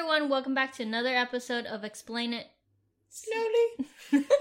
everyone, welcome back to another episode of Explain It. Slowly.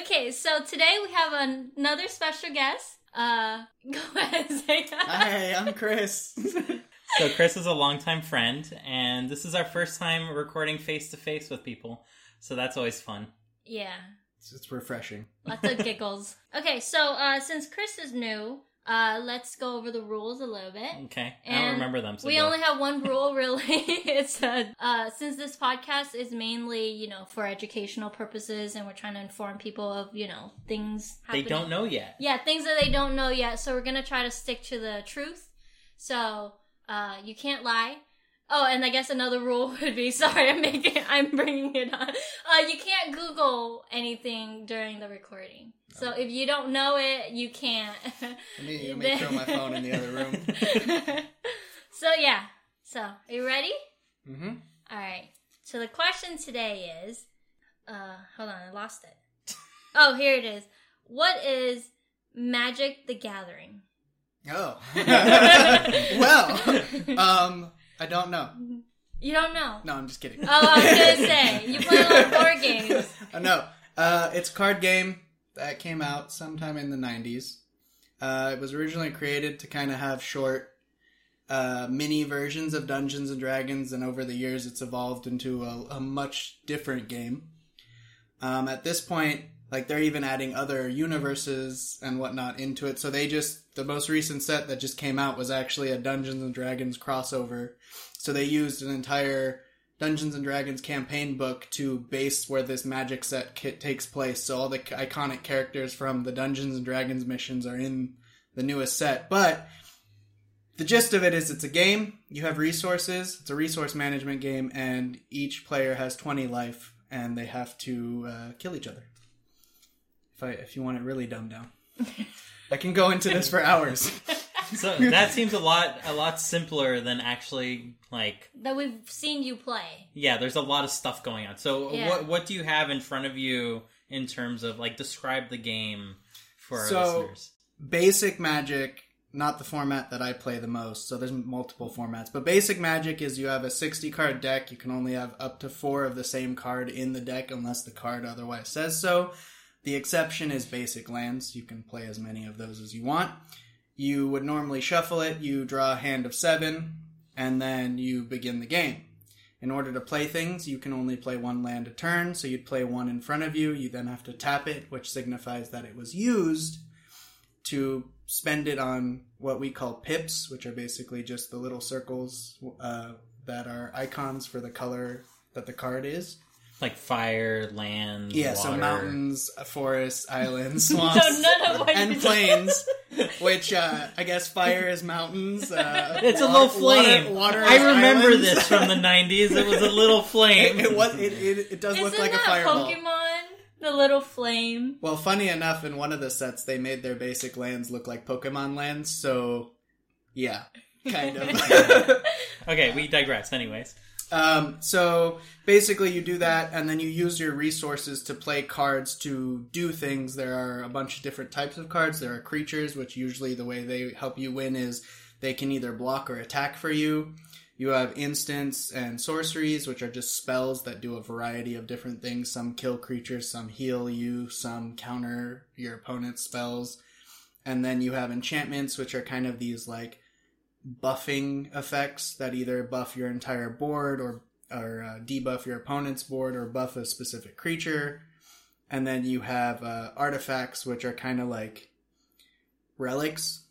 Okay, so today we have an- another special guest. Uh, go ahead, say Hi, I'm Chris. So Chris is a longtime friend, and this is our first time recording face to face with people. So that's always fun. Yeah, it's, it's refreshing. lots of giggles. Okay, so uh, since Chris is new, uh, let's go over the rules a little bit. Okay, I And don't remember them. So we go. only have one rule, really. it's uh, uh, since this podcast is mainly, you know, for educational purposes, and we're trying to inform people of, you know, things. they don't know yet. Yeah, things that they don't know yet. So we're gonna try to stick to the truth. So uh, you can't lie. Oh, and I guess another rule would be sorry, I'm making, I'm bringing it on. Uh, you can't Google anything during the recording. So if you don't know it, you can't. Let me, let me throw my phone in the other room. so yeah. So are you ready? Mm-hmm. All right. So the question today is, uh, hold on, I lost it. Oh, here it is. What is Magic the Gathering? Oh. well, um, I don't know. You don't know. No, I'm just kidding. Oh, I was gonna say you play a lot of board games. Uh, no, uh, it's a card game that came out sometime in the 90s. Uh, it was originally created to kind of have short, uh, mini versions of Dungeons and Dragons, and over the years, it's evolved into a, a much different game. Um, at this point, like they're even adding other universes and whatnot into it. So they just the most recent set that just came out was actually a Dungeons and Dragons crossover. So they used an entire Dungeons and Dragons campaign book to base where this magic set kit takes place. So all the iconic characters from the Dungeons and Dragons missions are in the newest set. But the gist of it is it's a game. You have resources. It's a resource management game, and each player has 20 life, and they have to uh, kill each other. If I, if you want it really dumbed down, I can go into this for hours. So that seems a lot a lot simpler than actually like That we've seen you play. yeah. There's a lot of stuff going on. So Yeah. what what do you have in front of you in terms of like describe the game for our So- listeners? basic magic not the format that i play the most so there's multiple formats but basic magic is you have a 60 card deck you can only have up to four of the same card in the deck unless the card otherwise says so the exception is basic lands you can play as many of those as you want you would normally shuffle it you draw a hand of seven and then you begin the game in order to play things, you can only play one land a turn, so you'd play one in front of you. You then have to tap it, which signifies that it was used to spend it on what we call pips, which are basically just the little circles uh, that are icons for the color that the card is. Like fire, land, Yeah, so mountains, forests, islands, So swamps, none of what and plains. Which uh, I guess fire is mountains. Uh, It's a wa- little flame. Water, water I remember islands. this from the '90s. It was a little flame. It, it was. It, it, it does Isn't look like a that fireball. Pokemon? The little flame. Well, funny enough, in one of the sets, they made their basic lands look like Pokemon lands. So, yeah, kind of. Okay, we digress. Anyways, um, so basically, you do that, and then you use your resources to play cards to do things. There are a bunch of different types of cards. There are creatures, which usually the way they help you win is they can either block or attack for you. You have instants and sorceries, which are just spells that do a variety of different things. Some kill creatures, some heal you, some counter your opponent's spells. And then you have enchantments, which are kind of these like buffing effects that either buff your entire board or or uh, debuff your opponent's board or buff a specific creature. And then you have uh, artifacts, which are kind of like relics.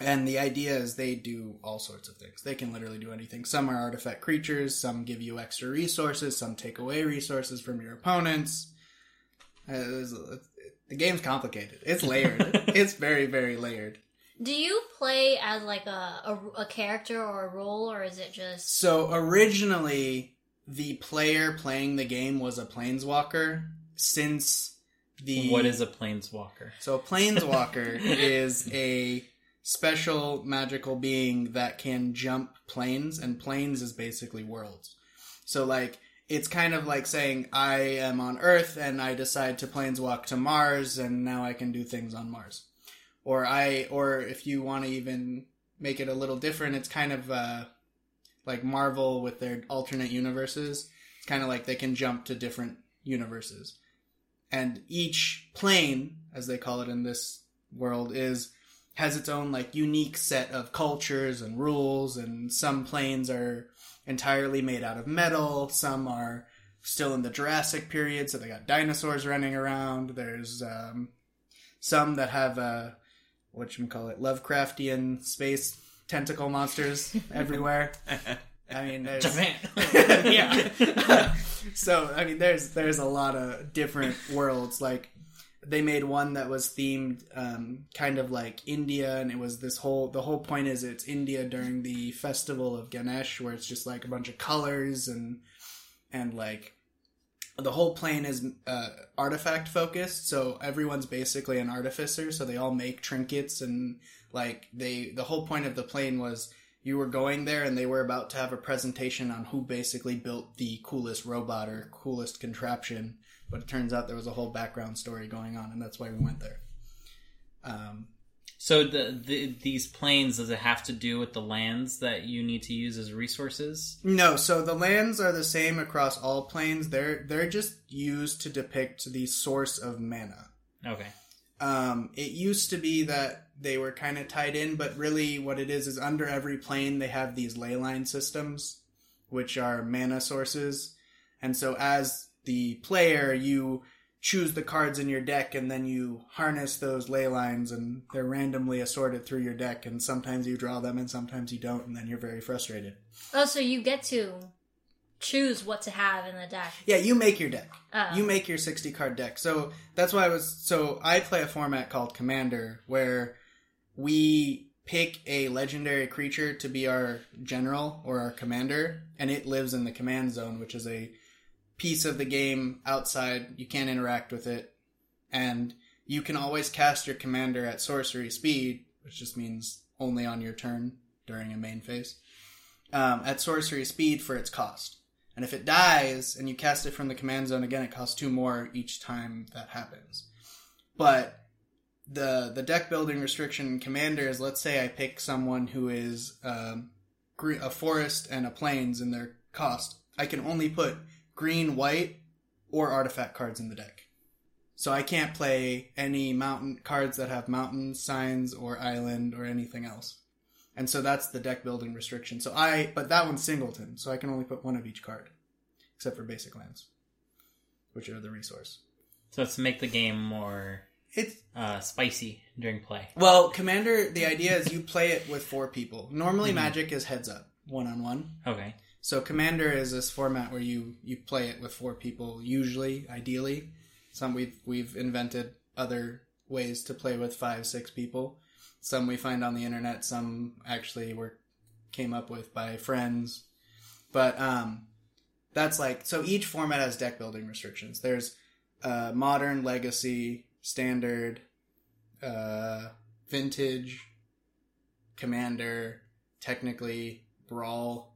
And the idea is they do all sorts of things. They can literally do anything. Some are artifact creatures, some give you extra resources, some take away resources from your opponents. Uh, the game's complicated. It's layered. it's very, very layered. Do you play as like a, a, a character or a role, or is it just So originally, the player playing the game was a planeswalker. Since the what is a planeswalker? so a planeswalker is a special magical being that can jump planes, and planes is basically worlds. So like it's kind of like saying I am on Earth and I decide to planeswalk to Mars, and now I can do things on Mars. Or I, or if you want to even make it a little different. It's kind of uh, like Marvel with their alternate universes. It's kind of like they can jump to different universes, and each plane, as they call it in this world, is has its own like unique set of cultures and rules. And some planes are entirely made out of metal. Some are still in the Jurassic period, so they got dinosaurs running around. There's um, some that have uh, what you call it, Lovecraftian space tentacle monsters everywhere. I mean, there's Japan. yeah. so I mean, there's there's a lot of different worlds. Like they made one that was themed um, kind of like India, and it was this whole. The whole point is it's India during the festival of Ganesh, where it's just like a bunch of colors and and like the whole plane is uh, artifact focused. So everyone's basically an artificer. So they all make trinkets and like they. The whole point of the plane was you were going there and they were about to have a presentation on who basically built the coolest robot or coolest contraption but it turns out there was a whole background story going on and that's why we went there um, so the, the these planes does it have to do with the lands that you need to use as resources? no so the lands are the same across all planes they're they're just used to depict the source of mana Okay. um, it used to be that they were kind of tied in, but really what it is is under every plane they have these ley line systems, which are mana sources. And so as the player, you choose the cards in your deck and then you harness those ley lines and they're randomly assorted through your deck and sometimes you draw them and sometimes you don't and then you're very frustrated. Oh, so you get to choose what to have in the deck. Yeah, you make your deck. Oh. You make your 60 card deck. So that's why I was so I play a format called Commander where we pick a legendary creature to be our general or our commander and it lives in the command zone which is a piece of the game outside you can't interact with it and you can always cast your commander at sorcery speed which just means only on your turn during a main phase um, at sorcery speed for its cost and if it dies and you cast it from the command zone again, it costs two more each time that happens. But the the deck building restriction commander is let's say I pick someone who is um, a forest and a plains in their cost. I can only put green, white, or artifact cards in the deck. So I can't play any mountain cards that have mountain signs or island or anything else. And so that's the deck building restriction. So I, but that one's singleton, so I can only put one of each card, except for basic lands, which are the resource. So it's to make the game more It's uh, spicy during play. well, commander. The idea is you play it with four people. Normally, Magic is heads up, one on one. Okay. So commander is this format where you you play it with four people. Usually, ideally, some we've we've invented other ways to play with five, six people. Some we find on the internet. Some actually were came up with by friends. But um, that's like so. Each format has deck building restrictions. There's uh, modern, legacy, standard, uh, vintage, commander, technically brawl,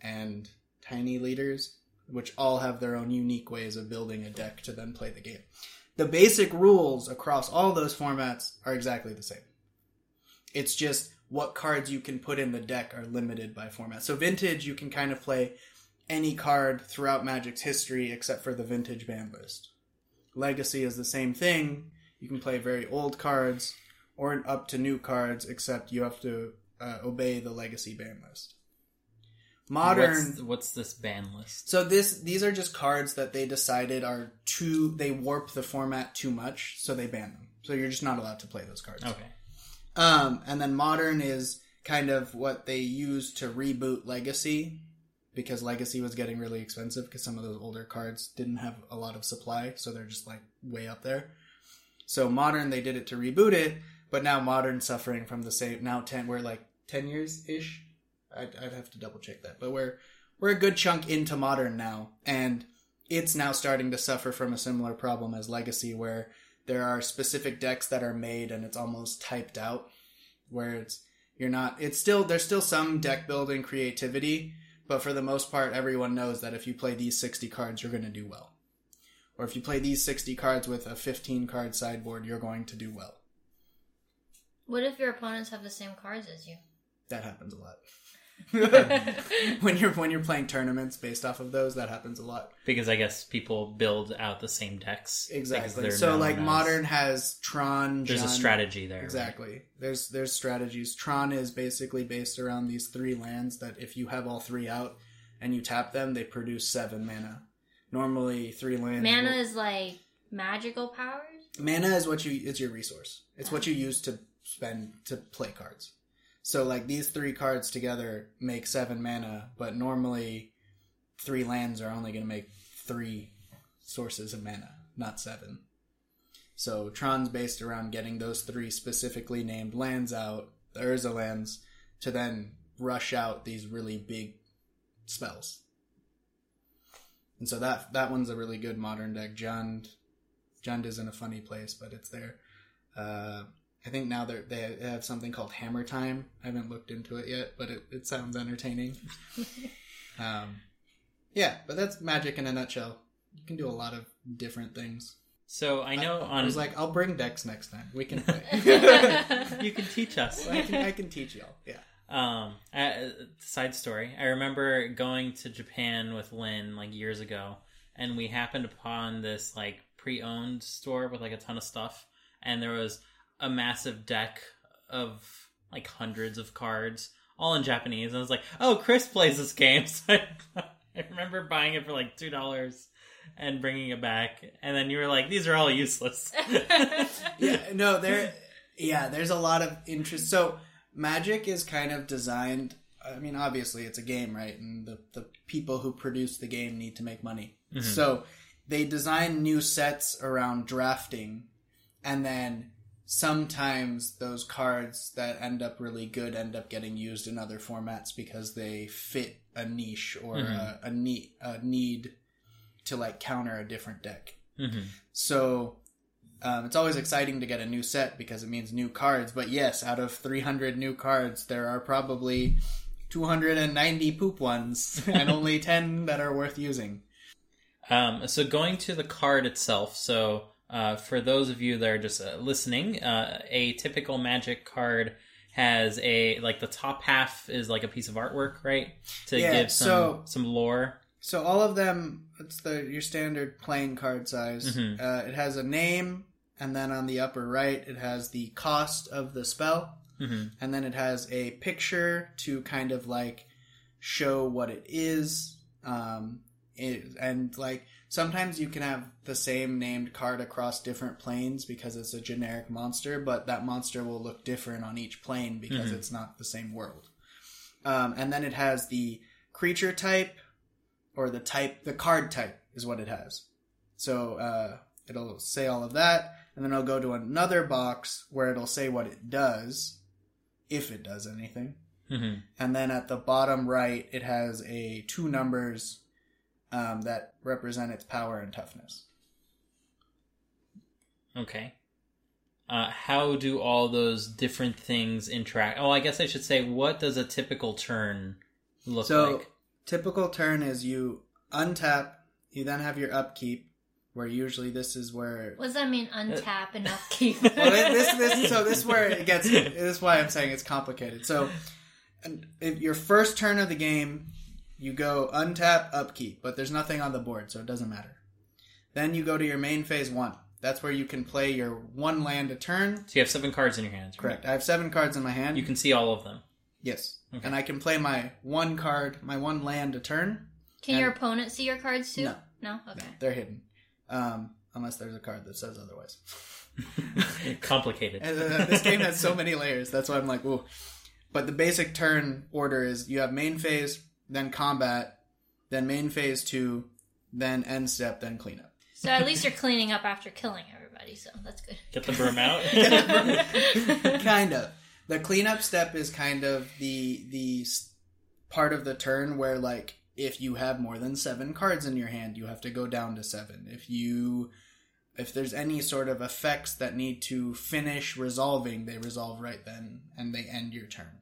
and tiny leaders, which all have their own unique ways of building a deck to then play the game. The basic rules across all those formats are exactly the same. It's just what cards you can put in the deck are limited by format. So vintage, you can kind of play any card throughout Magic's history except for the vintage ban list. Legacy is the same thing. You can play very old cards or up to new cards, except you have to uh, obey the legacy ban list. Modern. What's, what's this ban list? So this these are just cards that they decided are too they warp the format too much, so they ban them. So you're just not allowed to play those cards. Okay. Um, and then modern is kind of what they use to reboot Legacy because Legacy was getting really expensive because some of those older cards didn't have a lot of supply, so they're just like way up there. So modern, they did it to reboot it, but now modern suffering from the same. Now ten, we're like ten years ish. I'd, I'd have to double check that, but we're we're a good chunk into modern now, and it's now starting to suffer from a similar problem as Legacy, where there are specific decks that are made and it's almost typed out, where it's you're not. It's still there's still some deck building creativity, but for the most part, everyone knows that if you play these 60 cards, you're going to do well. Or if you play these 60 cards with a 15 card sideboard, you're going to do well. What if your opponents have the same cards as you? That happens a lot. when you're when you're playing tournaments based off of those, that happens a lot. Because I guess people build out the same decks. Exactly. So known like as- modern has Tron. There's a strategy there. right? Exactly. There's there's strategies. Tron is basically based around these three lands that if you have all three out and you tap them, they produce seven mana. Normally three lands. Mana will- is like magical powers. mana is what you it's your resource. It's what you use to spend to play cards. So like these three cards together make seven mana, but normally three lands are only going to make three sources of mana, not seven. So Tron's based around getting those three specifically named lands out, the Urza lands, to then rush out these really big spells. And so that that one's a really good modern deck. Jund Jund is in a funny place, but it's there. Uh, I think now they're, they have something called Hammer Time. I haven't looked into it yet, but it, it sounds entertaining. um, yeah, but that's Magic in a nutshell. You can do a lot of different things. So I know I on was like, I'll bring decks next time. We can play. you can teach us. I can I can teach y'all. Yeah. Um, uh, side story. I remember going to Japan with Lynn like years ago, and we happened upon this like pre-owned store with like a ton of stuff, and there was a massive deck of like hundreds of cards, all in Japanese. And I was like, "Oh, Chris plays this game." So I, I remember buying it for like two dollars and bringing it back, and then you were like, "These are all useless." yeah, no, there. Yeah, there's a lot of interest. So Magic is kind of designed. I mean, obviously, it's a game, right? And the the people who produce the game need to make money. Mm-hmm. So they design new sets around drafting, and then sometimes those cards that end up really good end up getting used in other formats because they fit a niche or a, a need a need to like counter a different deck. hmm So um, it's always exciting to get a new set because it means new cards. But yes, out of 300 new cards, there are probably 290 poop ones and only 10 that are worth using. Um, so going to the card itself. So uh, for those of you that are just uh, listening, uh, a typical Magic card has a like the top half is like a piece of artwork, right? To Yeah, give some so- some lore. So all of them, it's the your standard playing card size. Mhm. Uh, it has a name, and then on the upper right, it has the cost of the spell. hmm and then it has a picture to kind of like show what it is um it, and like sometimes you can have the same named card across different planes because it's a generic monster but that monster will look different on each plane because Mhm. it's not the same world um, and then it has the creature type or the type the card type is what it has so uh, it'll say all of that and then it'll go to another box where it'll say what it does if it does anything. hmm And then at the bottom right, it has a two numbers um, that represent its power and toughness. Okay. Uh, how do all those different things interact? Oh, I guess I should say, what does a typical turn look like? so like? typical turn is you untap, you then have your upkeep, where usually this is where. what does that mean? Untap and upkeep. Well, this, this, so this is where it gets. This is why I'm saying it's complicated. So, and if your first turn of the game, you go untap, upkeep, but there's nothing on the board, so it doesn't matter. Then you go to your main phase one. That's where you can play your one land a turn. So you have seven cards in your hands. right? Correct. I have seven cards in my hand. You can see all of them. yes, Okay. and I can play my one card, my one land a turn. Can your opponent see your cards too? No. No? Okay. They're hidden, um, unless there's a card that says otherwise. Complicated. And, uh, this game has so many layers. That's why I'm like, ooh. But the basic turn order is you have main phase, then combat, then main phase two, then end step, then cleanup. So at least you're cleaning up after killing everybody, so that's good. Get the broom out. kind of. The cleanup step is kind of the the part of the turn where like if you have more than 7 cards in your hand, you have to go down to 7. If you if there's any sort of effects that need to finish resolving, they resolve right then and they end your turn.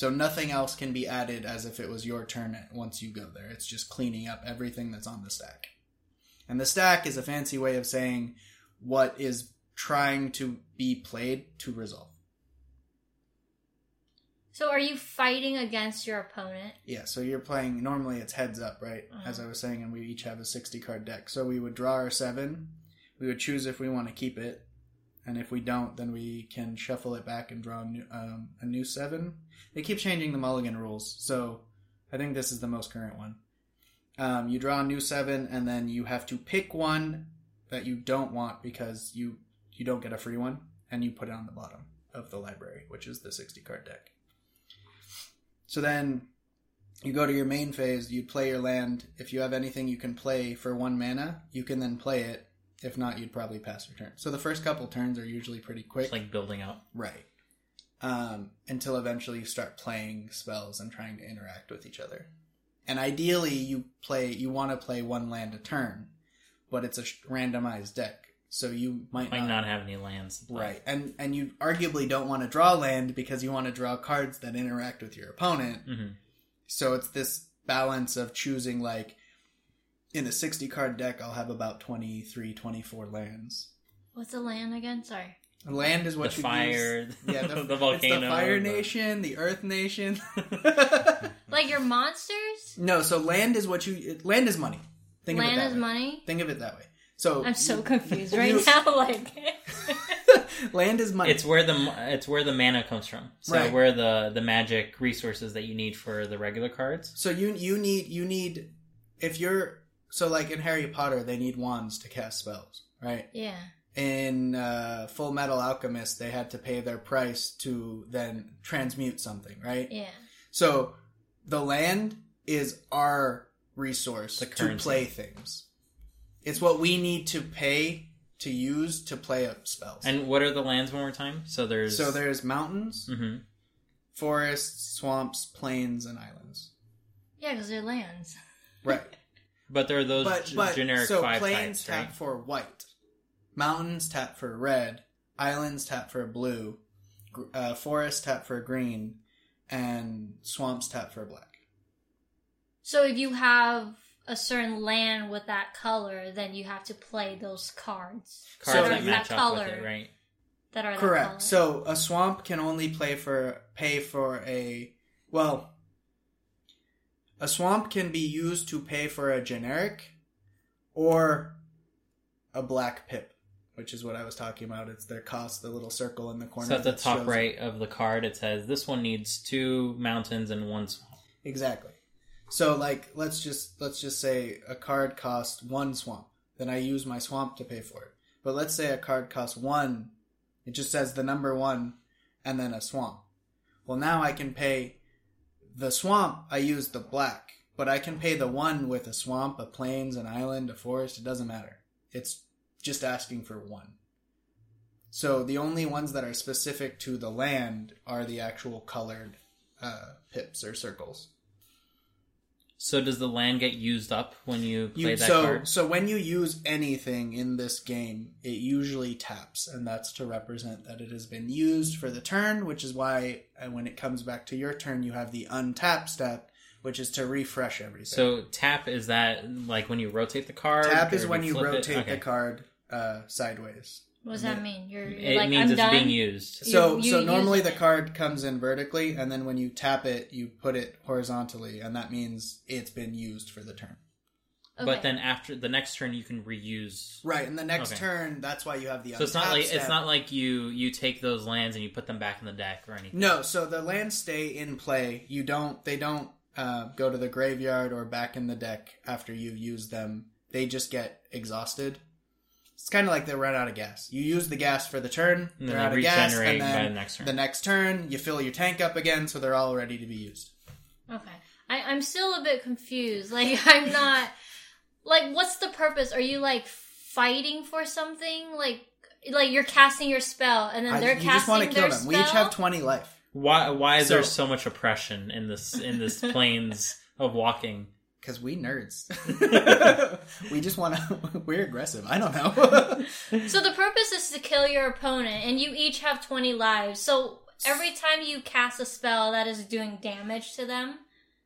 So nothing else can be added as if it was your turn once you go there. It's just cleaning up everything that's on the stack. And the stack is a fancy way of saying what is trying to be played to resolve. So are you fighting against your opponent? Yeah, so you're playing. Normally it's heads up, right? Uh-huh. As I was saying, and we each have a 60 card deck. So we would draw our seven. We would choose if we want to keep it, and if we don't, then we can shuffle it back and draw a new, um, a new seven. They keep changing the mulligan rules, so I think this is the most current one. Um, you draw a new seven, and then you have to pick one that you don't want because you you don't get a free one, and you put it on the bottom of the library, which is the 60 card deck. So then you go to your main phase, you play your land. If you have anything you can play for one mana, you can then play it. If not, you'd probably pass your turn. So the first couple turns are usually pretty quick. It's like building up. right. Um, until eventually you start playing spells and trying to interact with each other. And ideally, you play you want to play one land a turn, but it's a randomized deck, so you might, Might not have any lands. Right, and and you arguably don't want to draw land because you want to draw cards that interact with your opponent. Mhm. So it's this balance of choosing like in a 60 card deck I'll have about 23 24 lands. What's a land again? Sorry. Land is what The you fire, use. Yeah, the, the volcano, It's the Fire the- Nation, the Earth Nation. Like your monsters? no, so land is what you land is money. Think of it land that is way. money? Think of it that way. So I'm so confused right You- now. Like, land is money. It's where the it's where the mana comes from. So Right. where the the magic resources that you need for the regular cards. So you you need you need if you're so like in Harry Potter they need wands to cast spells, right? yeah. In uh, Full Metal Alchemist they had to pay their price to then transmute something, right? Yeah. So the land is our resource to play things. It's what we need to pay to use to play up spells. And what are the lands one more time? So there's so there's mountains, hmm forests, swamps, plains, and islands. Yeah, because they're lands. Right. But there are those but g- but generic so five plains types, tap right? for white, mountains tap for red, islands tap for blue, gr- uh, forests tap for green, and swamps tap for black. So if you have a certain land with that color, then you have to play those cards. Cards So- that that match up color. with it, right? That are that Correct. color. So a swamp can only play for pay for a well. A swamp can be used to pay for a generic, or a black pip, which is what I was talking about. It's their cost, the little circle in the corner. So at the top right of the card, it says this one needs two mountains and one swamp. Exactly. So like let's just let's just say a card costs one swamp. Then I use my swamp to pay for it. But let's say a card costs one, it just says the number one and then a swamp. Well now I can pay the swamp, I use the black. But I can pay the one with a swamp, a plains, an island, a forest, it doesn't matter. It's just asking for one. So the only ones that are specific to the land are the actual colored uh, pips or circles. So does the land get used up when you play You, that so card? so when you use anything in this game, it usually taps, and that's to represent that it has been used for the turn. Which is why uh, when it comes back to your turn, you have the untap step, which is to refresh everything. So tap is that like when you rotate the card? tap is when you it? rotate Okay. the card uh, sideways. What does that mean? You're, you're It like, means I'm it's done. being used. You- So you so use normally it. the card comes in vertically, and then when you tap it, you put it horizontally, and that means it's been used for the turn. Okay. But then after the next turn, you can reuse. Right, and the next Okay. turn, that's why you have the So it's not untap like step. it's not like you you take those lands and you put them back in the deck or anything. No, so the lands stay in play. You don't. They don't uh, go to the graveyard or back in the deck after you've used them. They just get exhausted. It's kind of like they run out of gas. You use the gas for the turn. And they're then out of gas, regenerate and then by the next turn. the next turn you fill your tank up again, so they're all ready to be used. Okay. I, I'm still a bit confused. Like, I'm not. Like, what's the purpose? Are you, like, fighting for something? Like, like you're casting your spell, and then I- they're you casting just want to kill their them. We each have twenty life Why why is there So- so much oppression in this in this planes of walking? Because we nerds. we just want to. We're aggressive. I don't know. So the purpose is to kill your opponent, and you each have 20 lives. So every time you cast a spell, that is doing damage to them.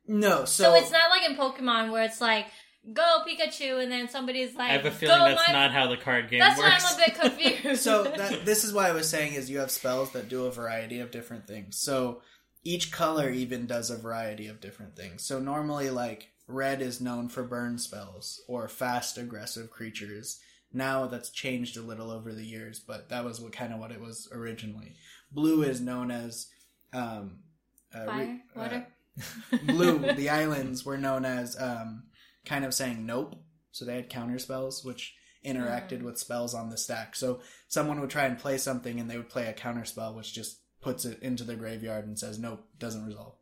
no, So, it's not like in Pokemon where it's like, go Pikachu, and then somebody's like, I have a feeling that's my... not how the card game That's why works. I'm a bit confused. so that, this is why I was saying is you have spells that do a variety of different things. So each color even does a variety of different things. So normally, like red is known for burn spells or fast aggressive creatures. Now that's changed a little over the years, but that was what kind of what it was originally. Blue is known as um, uh, Fire, re- uh, water. blue. the islands were known as um, kind of saying nope, so they had counter spells which interacted with spells on the stack. So someone would try and play something, and they would play a counter spell which just puts it into the graveyard and says nope, doesn't resolve.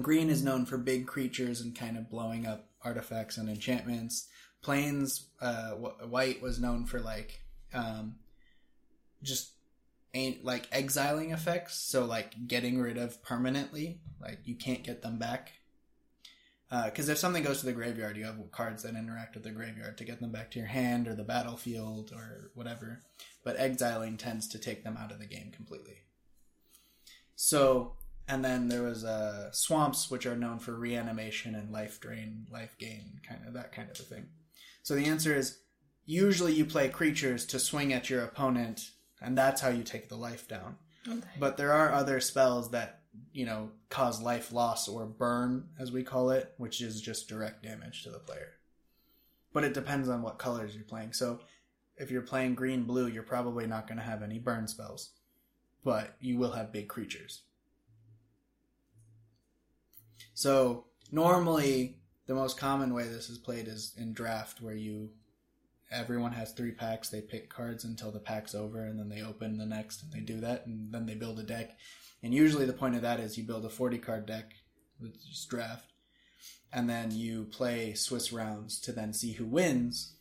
Green is known for big creatures and kind of blowing up artifacts and enchantments. Plains, uh, wh- white was known for like, um, just ain't like exiling effects. So like getting rid of permanently, like you can't get them back. Because if something goes to the graveyard, you have cards that interact with the graveyard to get them back to your hand or the battlefield or whatever. But exiling tends to take them out of the game completely. So and then there was uh, swamps, which are known for reanimation and life drain, life gain, kind of that kind of a thing. So the answer is usually you play creatures to swing at your opponent, and that's how you take the life down. Okay. But there are other spells that you know cause life loss or burn, as we call it, which is just direct damage to the player. But it depends on what colors you're playing. So if you're playing green blue, you're probably not going to have any burn spells, but you will have big creatures. So normally the most common way this is played is in draft where you everyone has three packs, they pick cards until the pack's over and then they open the next and they do that and then they build a deck. And usually the point of that is you build a 40 card deck with just draft and then you play Swiss rounds to then see who wins.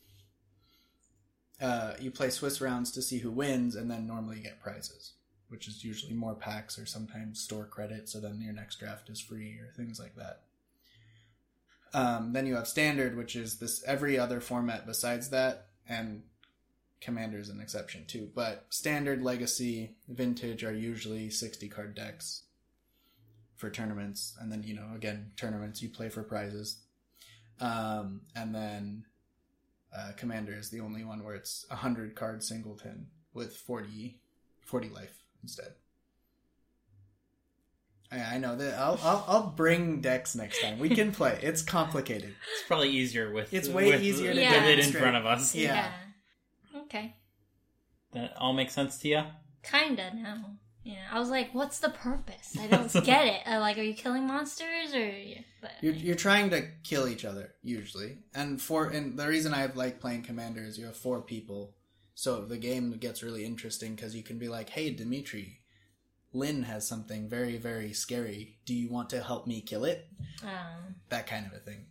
Uh, you play Swiss rounds to see who wins and then normally you get prizes which is usually more packs or sometimes store credit, so then your next draft is free or things like that. Um, then you have standard, which is this every other format besides that, and commander is an exception too. But standard, legacy, vintage are usually sixty card decks for tournaments, and then you know again tournaments you play for prizes, um, and then uh, commander is the only one where it's a hundred card singleton with 40, 40 life instead. I, I know that I'll, I'll I'll bring decks next time. We can play. It's complicated. It's probably easier with It's way with- easier to with it in front of us. Yeah. Okay. That all makes sense to you? Kinda now. Yeah. I was like, what's the purpose? I don't get it. Uh, like, are you killing monsters or? But You're you're trying to kill each other usually, and for and the reason I like playing commander is you have four people, so the game gets really interesting because you can be like, hey Dimitri, Lynn has something very very scary. Do you want to help me kill it? um, That kind of a thing.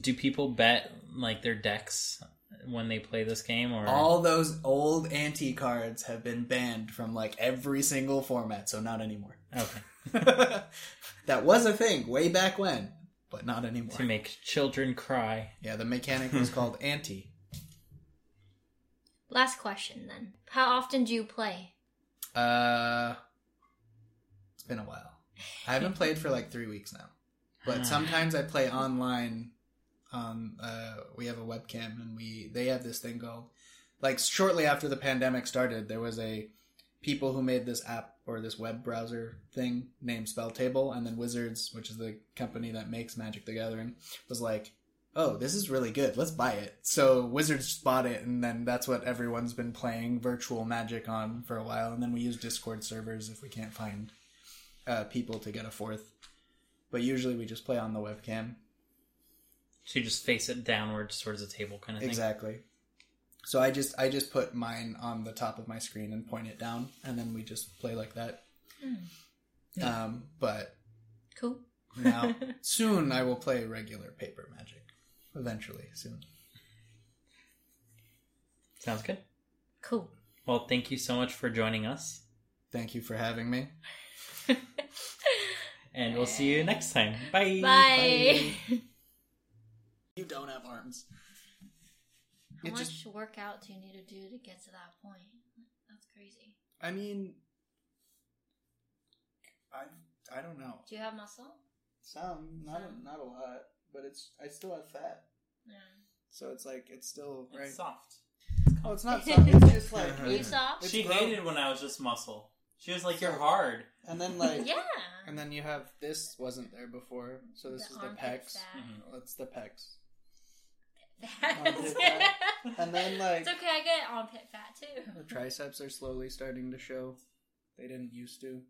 Do people bet like their decks when they play this game or All those old anti cards have been banned from like every single format, so not anymore. Okay. that was a thing way back when, but not anymore. To make children cry. Yeah, the mechanic was called anti. Last question then. How often do you play? Uh, it's been a while. I haven't played for like three weeks now, but sometimes I play online. Um, uh, we have a webcam, and we they have this thing called like shortly after the pandemic started, there was a people who made this app or this web browser thing named Spell Table, and then Wizards, which is the company that makes Magic the Gathering, was like, "Oh, this is really good. Let's buy it." So Wizards bought it, and then that's what everyone's been playing virtual Magic on for a while. And then we use Discord servers if we can't find uh, people to get a fourth. But usually we just play on the webcam. So you just face it downwards towards the table kind of thing. Exactly. So I just I just put mine on the top of my screen and point it down, and then we just play like that. Um, but Cool. now soon I will play regular paper magic. Eventually, soon. Sounds good. Cool. Well, thank you so much for joining us. Thank you for having me. And we'll see you next time. Bye. Bye. You don't have arms. How It much just- workout do you need to do to get to that point? That's crazy. I mean, I I don't know. Do you have muscle? Some, not Some. a, not a lot, but it's I still have fat, Yeah. So it's like it's still right. It's soft. Oh, it's not. Soft. It's just like Are you soft? She It's gross. hated when I was just muscle. She was like, "You're hard." And then like Yeah. and then you have this wasn't there before, so this The is the armpit pecs. fat. Mm-hmm. Oh, That's the pecs. Armpit fat. And then like it's okay. I get armpit fat too. the triceps are slowly starting to show. They didn't used to.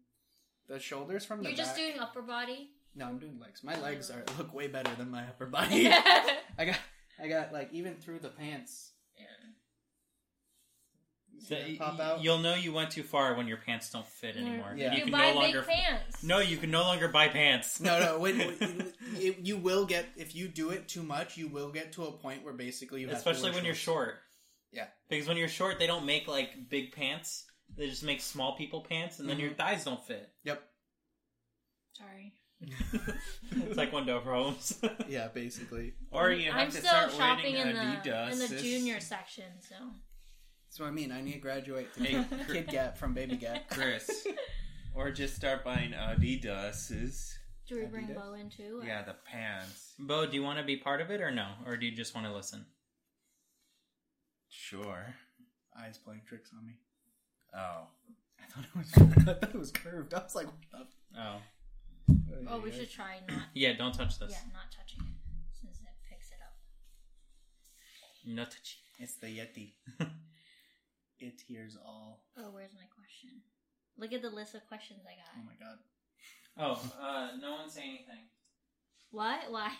The shoulders from the You're just back- doing upper body. No, I'm doing legs. My legs are look way better than my upper body. I got I got like even through the pants. You see that pop out. You'll know you went too far when your pants don't fit anymore. Yeah. You, You can buy no big longer. pants. No, you can no longer buy pants. No, no. When, when- you, you will get if you do it too much, you will get to a point where basically you have to especially wear when you're short. Yeah. Because when you're short, they don't make like big pants. They just make small people pants, and then mm-hmm. your thighs don't fit. Yep. Sorry. It's like window homes. Yeah, basically. Or you have I'm to still start shopping in the Adidas. in the junior section, so That's what I mean. I need to graduate to Hey, Kid Gap from Baby Gap. Chris. or just start buying Adidas's. do we bring Adidas? Bo in too? or- Yeah, the pants. Bo, do you want to be part of it or no, or do you just want to listen? Sure. Eyes playing tricks on me. Oh. I thought it was. I thought it was curved. I was like, what the? Oh, we should try not. yeah. Don't touch this. Yeah, not touching it since it picks it up. No touchy. It's the Yeti. it hears all. Oh, where's my question? Look at the list of questions I got. Oh my god. Oh, uh, no one say anything. What? Why?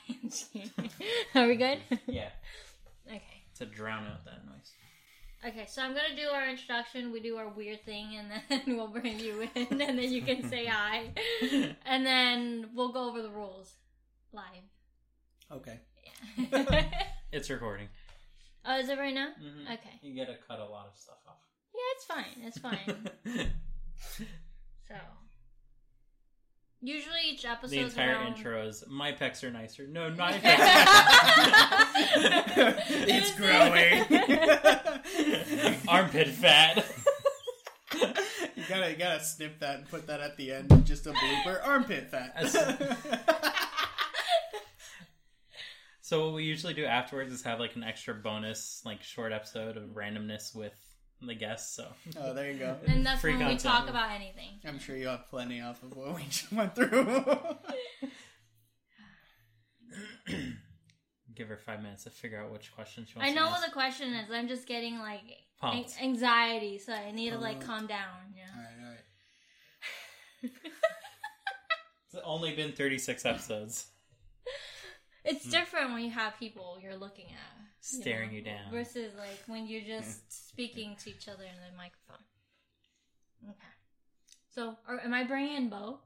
Are we good? Yeah, okay. to drown out that noise. Okay, so I'm gonna do our introduction. We do our weird thing, and then we'll bring you in, and then you can say hi, and then we'll go over the rules live. Okay. Yeah. It's recording. oh, is it right now? Mhm. Okay. You gotta cut a lot of stuff off. Yeah, it's fine. It's fine. so, usually each episode the entire around... intro is my pecs are nicer. No, not my it's growing. Armpit fat. you gotta, you gotta snip that and put that at the end. Just a blooper. Armpit fat. So what we usually do afterwards is have like an extra bonus, like short episode of randomness with the guests. So oh, there you go. and that's Free when we content. talk about anything. I'm sure you have plenty off of what we just went through. give her five minutes to figure out which question she wants. I know to what ask. the question is. I'm just getting like an- Pumped. anxiety, so I need to like Uh, calm down. Yeah. all right, all right. It's only been thirty six episodes. It's Hmm. different when you have people you're looking at, Staring know, you down. versus like when you're just speaking to each other in the microphone. Okay. So, are, am I bringing in Bo?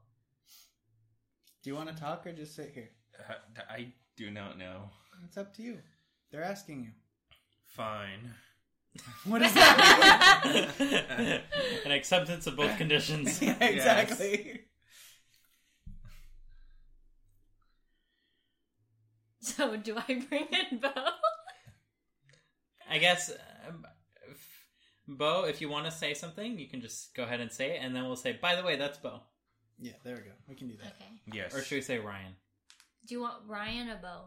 Do you want to talk or just sit here? Uh, I do not know. It's up to you. They're asking you. Fine. What is that? An acceptance of both conditions. yeah, exactly. So, do I bring in Bo? I guess, um, if, Bo, if you want to say something, you can just go ahead and say it, and then we'll say, "By the way, that's Bo," Yeah, there we go. We can do that. okay. Yes. or should we say Ryan? Do you want Ryan or Bo?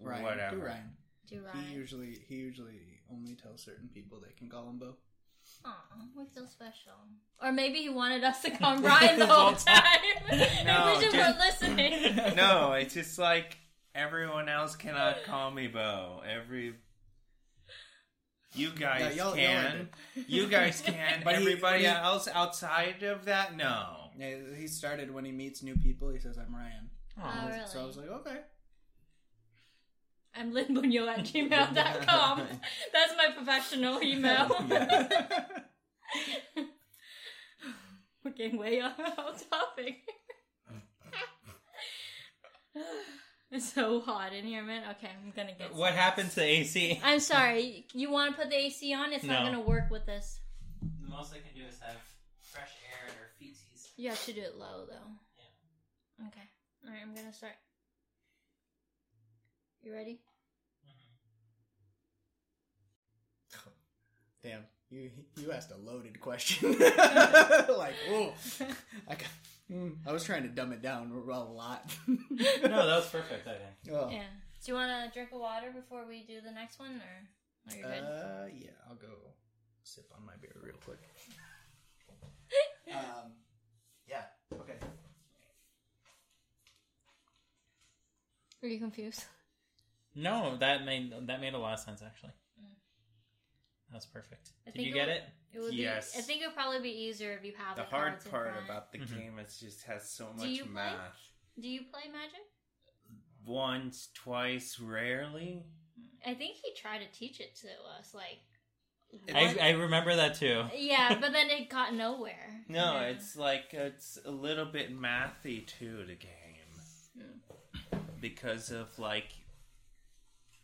Ryan, Whatever. do Ryan. Do Ryan. He usually he usually only tells certain people they can call him Bo. Aw, we feel special. Or maybe he wanted us to call Ryan the whole time. No, we just just- weren't listening. no, it's just like everyone else cannot call me Bo. Every you guys No, y'all- y'all can. you guys can. But he- Everybody but he- else outside of that, no. Yeah, he started when he meets new people. He says, "I'm Ryan." Oh, really? So I was like, okay. I'm linbunyo at gmail.com. That's my professional email. We're getting way off topic. it's so hot in here, man. Okay, I'm gonna get. What happened to the AC? I'm sorry. You want to put the AC on? It's not No. gonna work with this. The most I can do is have fresh air or feces. You have to do it low, though. Yeah. Okay. All right. I'm gonna start. You ready? Damn, you you asked a loaded question. like, whoa. I, got, mm, I was trying to dumb it down a lot. No, that was perfect. I think. Oh. Yeah. Do you want to drink of water before we do the next one, or are you good? Uh, yeah, I'll go sip on my beer real quick. Um, yeah. Okay. Are you confused? No, that made that made a lot of sense actually. That's perfect. I Did think you it get would- it? It would Yes. be. I think it would probably be easier if you have The the, hard part about the Mhm. game It just has so much Do much you play? math. Do you play Magic? Once, twice, rarely. I think he tried to teach it to us. Like, I, I remember that too. yeah, but then it got nowhere. No, Yeah. it's like it's a little bit mathy too. The game because of like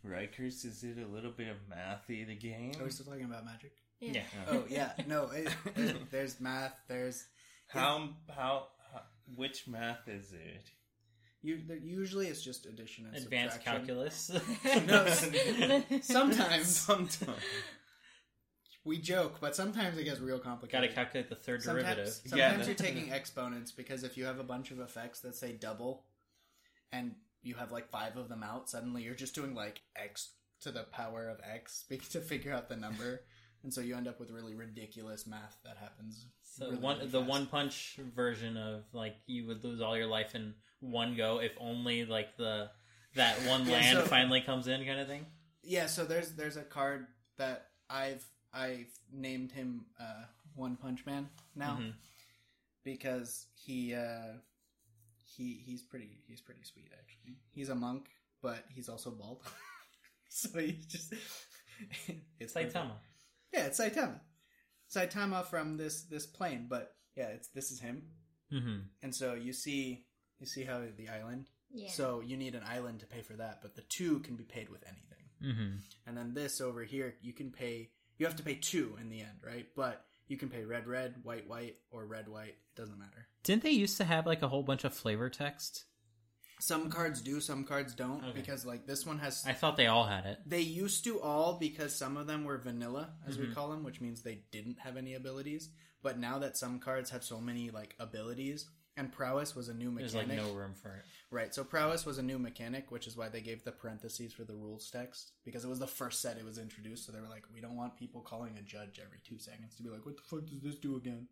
Rikers. Is it a little bit of mathy? The game. Are we still talking about magic? Yeah. Oh yeah. No. It, it- there's math. There's How how, how which math is it? you. Usually it's just addition and Advanced subtraction. calculus. No, sometimes Sometimes. we joke, but sometimes it gets real complicated. Got to calculate the third Sometimes, derivative. sometimes Yeah. you're taking exponents because if you have a bunch of effects that say double, and you have like five of them out, suddenly you're just doing like x to the power of x to figure out the number, and so you end up with really ridiculous math that happens. So really, one really the one punch version of like you would lose all your life in one go if only like the that one land so- finally comes in kind of thing. Yeah, so there's there's a card that I've I've named him uh, One Punch Man now Mhm. because he uh, he he's pretty he's pretty sweet actually. He's a monk, but he's also bald, so he just it's perfect. Saitama. Yeah, it's Saitama. Saitama from this this plane, but yeah, it's this is him, Mm-hmm. and so you see you see how the island. yeah. So you need an island to pay for that, but the two can be paid with anything. Mm-hmm. And then this over here, you can pay. You have to pay two in the end, right? But you can pay red, red, white, white, or red, white. It doesn't matter. Didn't they used to have like a whole bunch of flavor text? Some cards do, some cards don't, Okay. because like this one has. I thought they all had it. they used to all because some of them were vanilla, as we Mhm. call them, which means they didn't have any abilities. But now that some cards have so many like abilities, and prowess was a new mechanic. There's like no room for it. right? So prowess was a new mechanic, which is why they gave the parentheses for the rules text because it was the first set it was introduced. So they were like, we don't want people calling a judge every two seconds to be like, what the fuck does this do again?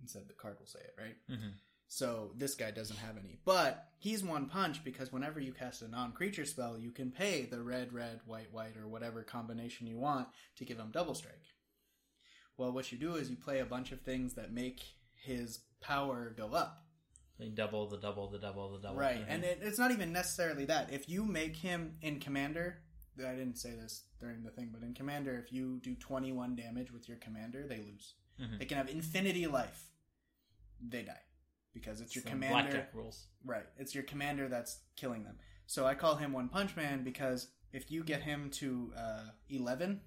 Instead, the card will say it, right? Mhm. So this guy doesn't have any, but he's one punch because whenever you cast a non-creature spell, you can pay the red, red, white, white, or whatever combination you want to give him double strike. Well, what you do is you play a bunch of things that make his power go up. They double the double the double the double. Right, and it, it's not even necessarily that. If you make him in commander, I didn't say this during the thing, but in commander, if you do 21 damage with your commander, they lose. Mhm. They can have infinity life. They die because it's your So commander. rules. Right, it's your commander that's killing them. So I call him One Punch Man because if you get him to uh, 11,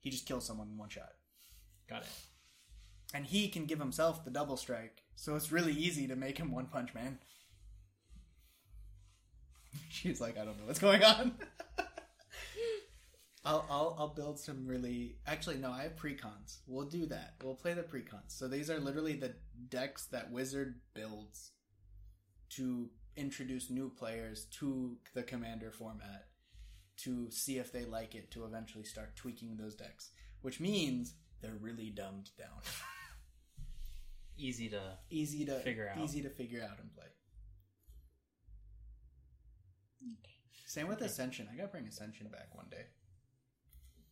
he just kills someone in one shot. Got it. And he can give himself the double strike, so it's really easy to make him One Punch Man. She's like, I don't know what's going on. I'll, I'll I'll build some really actually no I have precons we'll do that we'll play the precons so these are literally the decks that Wizard builds to introduce new players to the commander format to see if they like it to eventually start tweaking those decks which means they're really dumbed down Easy to. easy to Figure out. easy to figure out and play. Same with Okay. Ascension. I gotta bring Ascension back one day.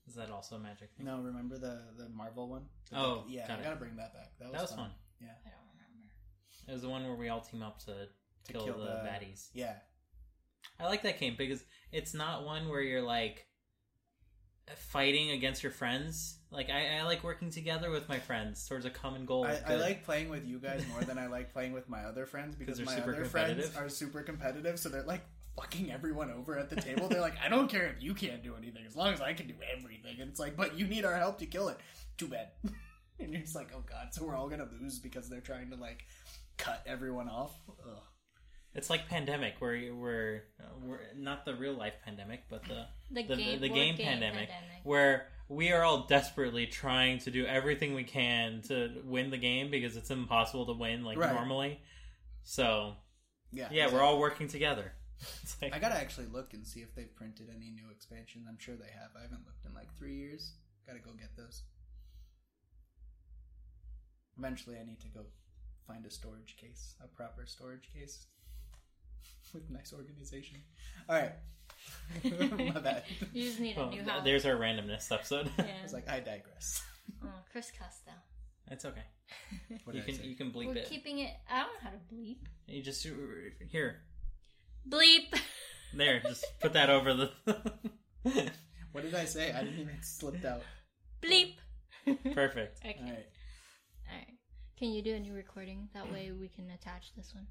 Is that also a magic thing? No, remember the the Marvel one? The Oh, deck- yeah, got I it. gotta bring that back. That was, That was fun. Yeah, I don't remember. It was the one where we all team up to, To kill, kill the, the- baddies. yeah, I like that game because it's not one where you're like fighting against your friends. Like I, I like working together with my friends towards a common goal. I, I like playing with you guys more than I like playing with my other friends because my other friends are super competitive. So they're like fucking everyone over at the table. They're like, I don't care if you can't do anything as long as I can do everything. And it's like, but you need our help to kill it. Too bad. and you're just like, oh god, so we're all gonna lose because they're trying to like cut everyone off. Ugh. It's like pandemic where you- we're uh, we're not the real life pandemic, but the The, the, game, the board game, game pandemic, where we are all desperately trying to do everything we can to win the game because it's impossible to win like Right. normally. So Yeah, yeah, we're all working together. It's like, I gotta actually look and see if they've printed any new expansions. I'm sure they have. I haven't looked in like three years. Gotta go get those. Eventually, I need to go find a storage case, a proper storage case with nice organization. All right, my bad. You just need a Well, new house. there's our randomness episode. yeah. I was like, I digress. oh, Chris Costello. it's okay. What You did I can say? you can bleep We're it. keeping it. I don't know how to bleep. You just uh, here, Bleep. there. Just put that over the. What did I say? I didn't even it slipped out. Bleep. Perfect. Okay. All right. All right. Can you do a new recording? That way we can attach this one.